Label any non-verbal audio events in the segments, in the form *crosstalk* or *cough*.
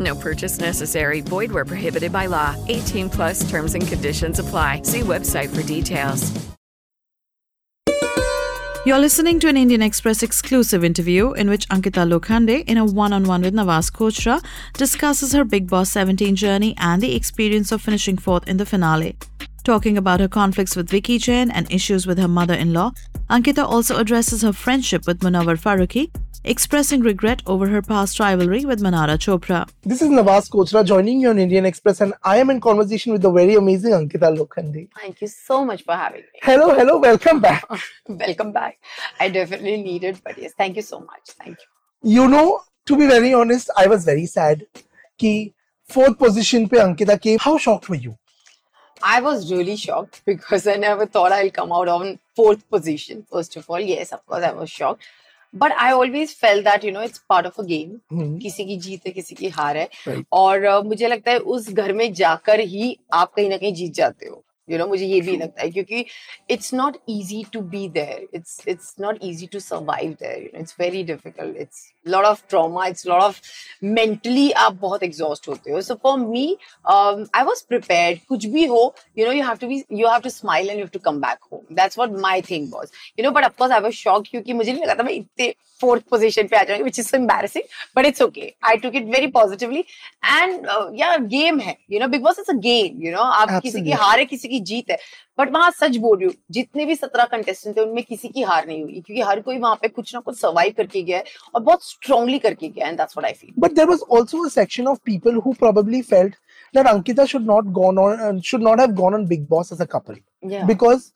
No purchase necessary. Void where prohibited by law. 18 plus terms and conditions apply. See website for details. You're listening to an Indian Express exclusive interview in which Ankita Lokhande, in a one on one with Nawaz Kochra, discusses her Big Boss 17 journey and the experience of finishing fourth in the finale. Talking about her conflicts with Vicky Jain and issues with her mother in law, Ankita also addresses her friendship with Munawar Faruqi, expressing regret over her past rivalry with Manara Chopra. This is Nawaz Kochra joining you on Indian Express, and I am in conversation with the very amazing Ankita Lokhande. Thank you so much for having me. Hello, hello, welcome back. *laughs* Welcome back. I definitely need it, but yes, thank you so much. Thank you. You know, to be very honest, I was very sad कि fourth position पे Ankita came. How shocked were you? I was really shocked because I never thought I'll come out on fourth position. First of all, yes, of course, I was shocked. But I always fell that you know it's part of a game किसी की जीत है किसी की हार है। Right. और uh, मुझे लगता है उस घर में जाकर ही आप कहीं ना कहीं जीत जाते हो। यू नो मुझे ये भी लगता है क्योंकि it's not easy to be there it's it's not easy to survive there you know it's very difficult it's lot of trauma it's lot of mentally आप बहुत एग्जॉस्ट होते हो. So for me I was prepared कुछ भी हो you know you have to be you have to smile and you have to come back home that's what my thing was you know but of course I was shock क्योंकि मुझे नहीं लगा था मैं इतने फोर्थ पोजीशन पे आ जाऊँगी which is so embarrassing but it's okay I took it very positively and या गेम है you know Bigg Boss is a game you know आप किसी की. हार है किसी की जीत है बट वहाँ सच बोल रही हूँ जितने भी सत्रह कंटेस्टेंट थे उनमें किसी की हार नहीं हुई क्योंकि हर कोई वहाँ पे कुछ ना कुछ सर्वाइव करके गया है और बहुत स्ट्रांगली करके गया and that's what I feel was also a section of people who probably felt that Ankita should not gone on uh, should not have gone on Big Boss as a couple yeah because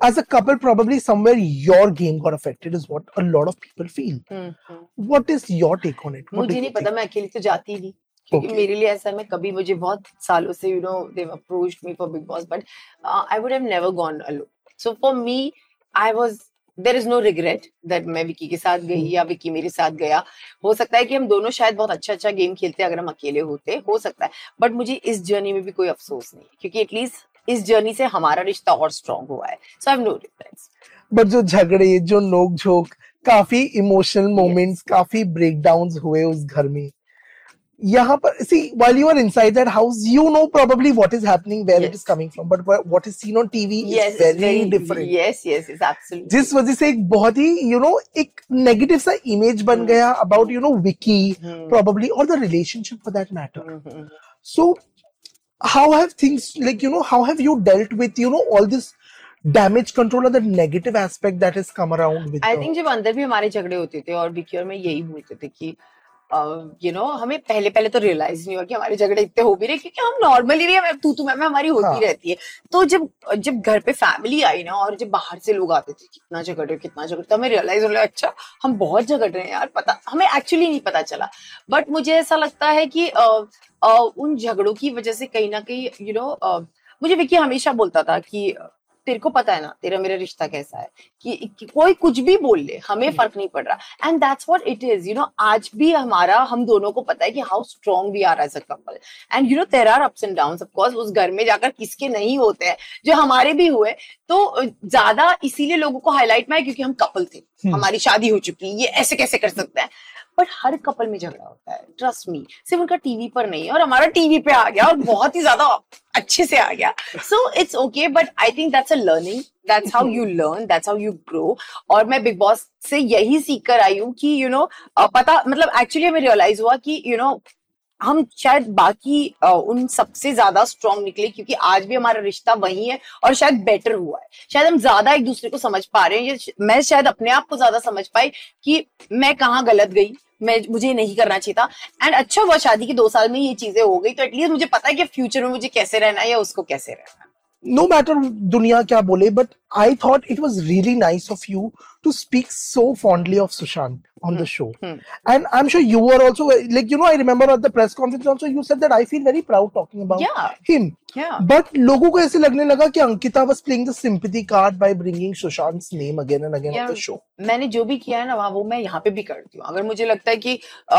as a couple probably somewhere your game got affected is what a lot of people feel. Hmm, hmm. What is your take on it? What मुझे नहीं पता? मैं अकेली तो जाती ही नहीं क्योंकि Okay. मेरे लिए ऐसा मैं कभी मुझे बहुत सालों से you know they approached me for Bigg Boss but I would have never gone alone so for me I was there is no regret that मैं विकी के साथ गई Hmm. या विकी मेरे साथ गया हो सकता है कि हम दोनों शायद बहुत अच्छा अच्छा गेम खेलते अगर हम अकेले होते हो सकता है बट मुझे इस जर्नी में भी कोई अफसोस नहीं क्योंकि एटलीस्ट इस जर्नी से हमारा रिश्ता और स्ट्रांग हुआ है so I no regrets but जो झगड़े जो नोक झोंक काफ़ी इमोशनल मोमेंट्स yes. काफ़ी ब्रेकडाउन्स हुए उस घर में यहाँ पर see while you are inside that house you know probably what is happening जिस वजह से एक बहुत ही यू नो एक नेगेटिव सा इमेज बन hmm. गया about you know Vicky probably और the relationship for that matter so how have things like you know how have you dealt with you know all this damage control of the negative aspect that is come around with I think जब अंदर भी हमारे झगड़े होते थे और विकी और मैं यही बोलते थे कि यू नो हमें पहले पहले तो रियलाइज़ नहीं हुआ कि हमारे झगड़े इतने हो भी रहे क्योंकि हम नॉर्मली भी तू तू मैं मैं हमारी होती हाँ। रहती है तो जब जब घर पे फैमिली आई ना और जब बाहर से लोग आते थे कितना झगड़ रहे कितना झगड़ तो हमें रियलाइज़ होने लगा अच्छा हम बहुत झगड़ रहे हैं यार पता हमें एक्चुअली नहीं पता चला बट मुझे ऐसा लगता है कि उन झगड़ों की वजह से कहीं ना कहीं यू नो मुझे विकी हमेशा बोलता था कि तेरे को पता है ना तेरा मेरा रिश्ता कैसा है कि, कि कोई कुछ भी बोल ले हमें फ़र्क नहीं पड़ रहा। And that's what it is you know आज भी हमारा हम दोनों को पता है कि how strong we are as a couple and you know there are ups and down of course उस घर में जाकर किसके नहीं होते हैं जो हमारे भी हुए। तो ज़्यादा इसीलिए लोगों को हाईलाइट में है क्योंकि हम कपल थे। हम्म। हमारी शादी हो चुकी है ये ऐसे कैसे कर सकते हैं? बट हर कपल में झगड़ा होता है ट्रस्ट मी सिर्फ़ उनका टीवी पर नहीं है और हमारा टीवी पे आ गया और बहुत ही ज़्यादा अच्छे से आ गया. So it's okay but I think that's a learning that's how you learn that's how you grow और मैं बिग बॉस से यही सीख कर आई हूँ कि यू you नो know, पता मतलब एक्चुअली हमें रियलाइज़ हुआ कि यू you नो हम शायद बाकी उन सबसे ज़्यादा स्ट्रांग निकले क्योंकि आज भी हमारा रिश्ता वही है और शायद बेटर हुआ है. शायद हम ज़्यादा एक दूसरे को समझ पा रहे हैं. मैं शायद अपने आप को ज़्यादा समझ पाई कि मैं कहाँ गलत गई. मैं, मुझे नहीं करना चाहिए था। एंड अच्छा हुआ शादी के दो साल में ये चीज़ें हो गई तो एटलीस्ट मुझे पता है कि फ्यूचर में मुझे कैसे रहना है या उसको कैसे रहना है। No मैटर दुनिया क्या बोले, but I thought it was really nice of you to speak so fondly of Sushant on mm-hmm. the show Mm-hmm. and I'm sure you were also like you know I remember at the press conference also you said that I feel very proud talking about Yeah. him Yeah. but लोगों को ऐसे लगने लगा कि Ankita was playing the sympathy card by bringing Sushant's name again and again yeah, on the show मैंने जो भी किया है ना वहाँ वो मैं यहाँ पे भी करती हूँ अगर मुझे लगता है कि अ,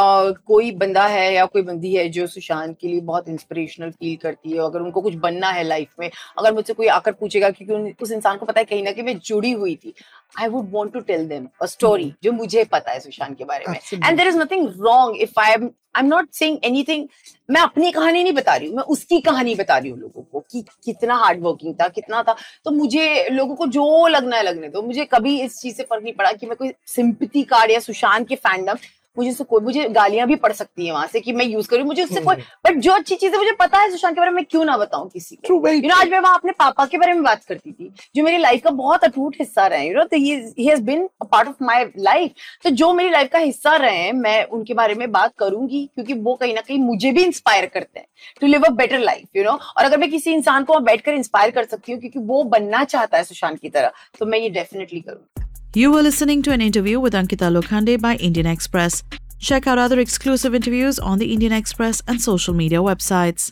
कोई बंदा है या कोई बंदी है जो सुशांत के लिए बहुत इंस्पिरेशनल फील करती है अगर उनको कुछ बनना है लाइफ में अगर मुझसे कोई आकर पूछेगा क्योंकि उस इंसान को पता है कहीं ना कहीं मैं जुड़ी हुई थी। I would want to tell them a story जो मुझे पता है सुशांत के बारे में। And there is nothing wrong if I am I am not saying anything मैं अपनी कहानी नहीं बता रही हूँ मैं उसकी कहानी बता रही हूँ लोगों को कि कितना हार्ड वर्किंग था कितना था। तो मुझे लोगों को जो लगना है लगने दो। मुझे कभी इस चीज़ से फ़र्क नहीं पड़ा कि मैं कोई सिंपति कार्ड या सुशांत के फैंडम मुझे उससे कोई मुझे गालियाँ भी पड़ सकती है वहाँ से कि मैं यूज़ करूँ। मुझे उससे कोई बट जो अच्छी चीज़ें मुझे पता है सुशांत के बारे में क्यों ना बताऊँ किसी को? यू नो आज मैं वहाँ अपने पापा के बारे में बात करती थी जो मेरी लाइफ का बहुत अटूट हिस्सा रहे यू नो तो he has been a part of my life तो जो मेरी लाइफ का हिस्सा रहे हैं मैं उनके बारे में बात करूँगी क्योंकि वो कहीं ना कहीं मुझे भी इंस्पायर करते हैं to live a better life you know और अगर मैं किसी इंसान को बैठकर इंस्पायर कर सकती हूँ क्योंकि वो बनना चाहता है सुशांत की तरह तो मैं ये डेफिनेटली करूँगी। You were listening to an interview with Ankita Lokhande by Indian Express. Check out other exclusive interviews on the Indian Express and social media websites.